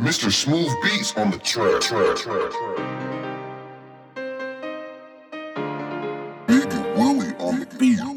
Mr. Smooth Beats on the track. track, track, track. Nigga Willie on the beat.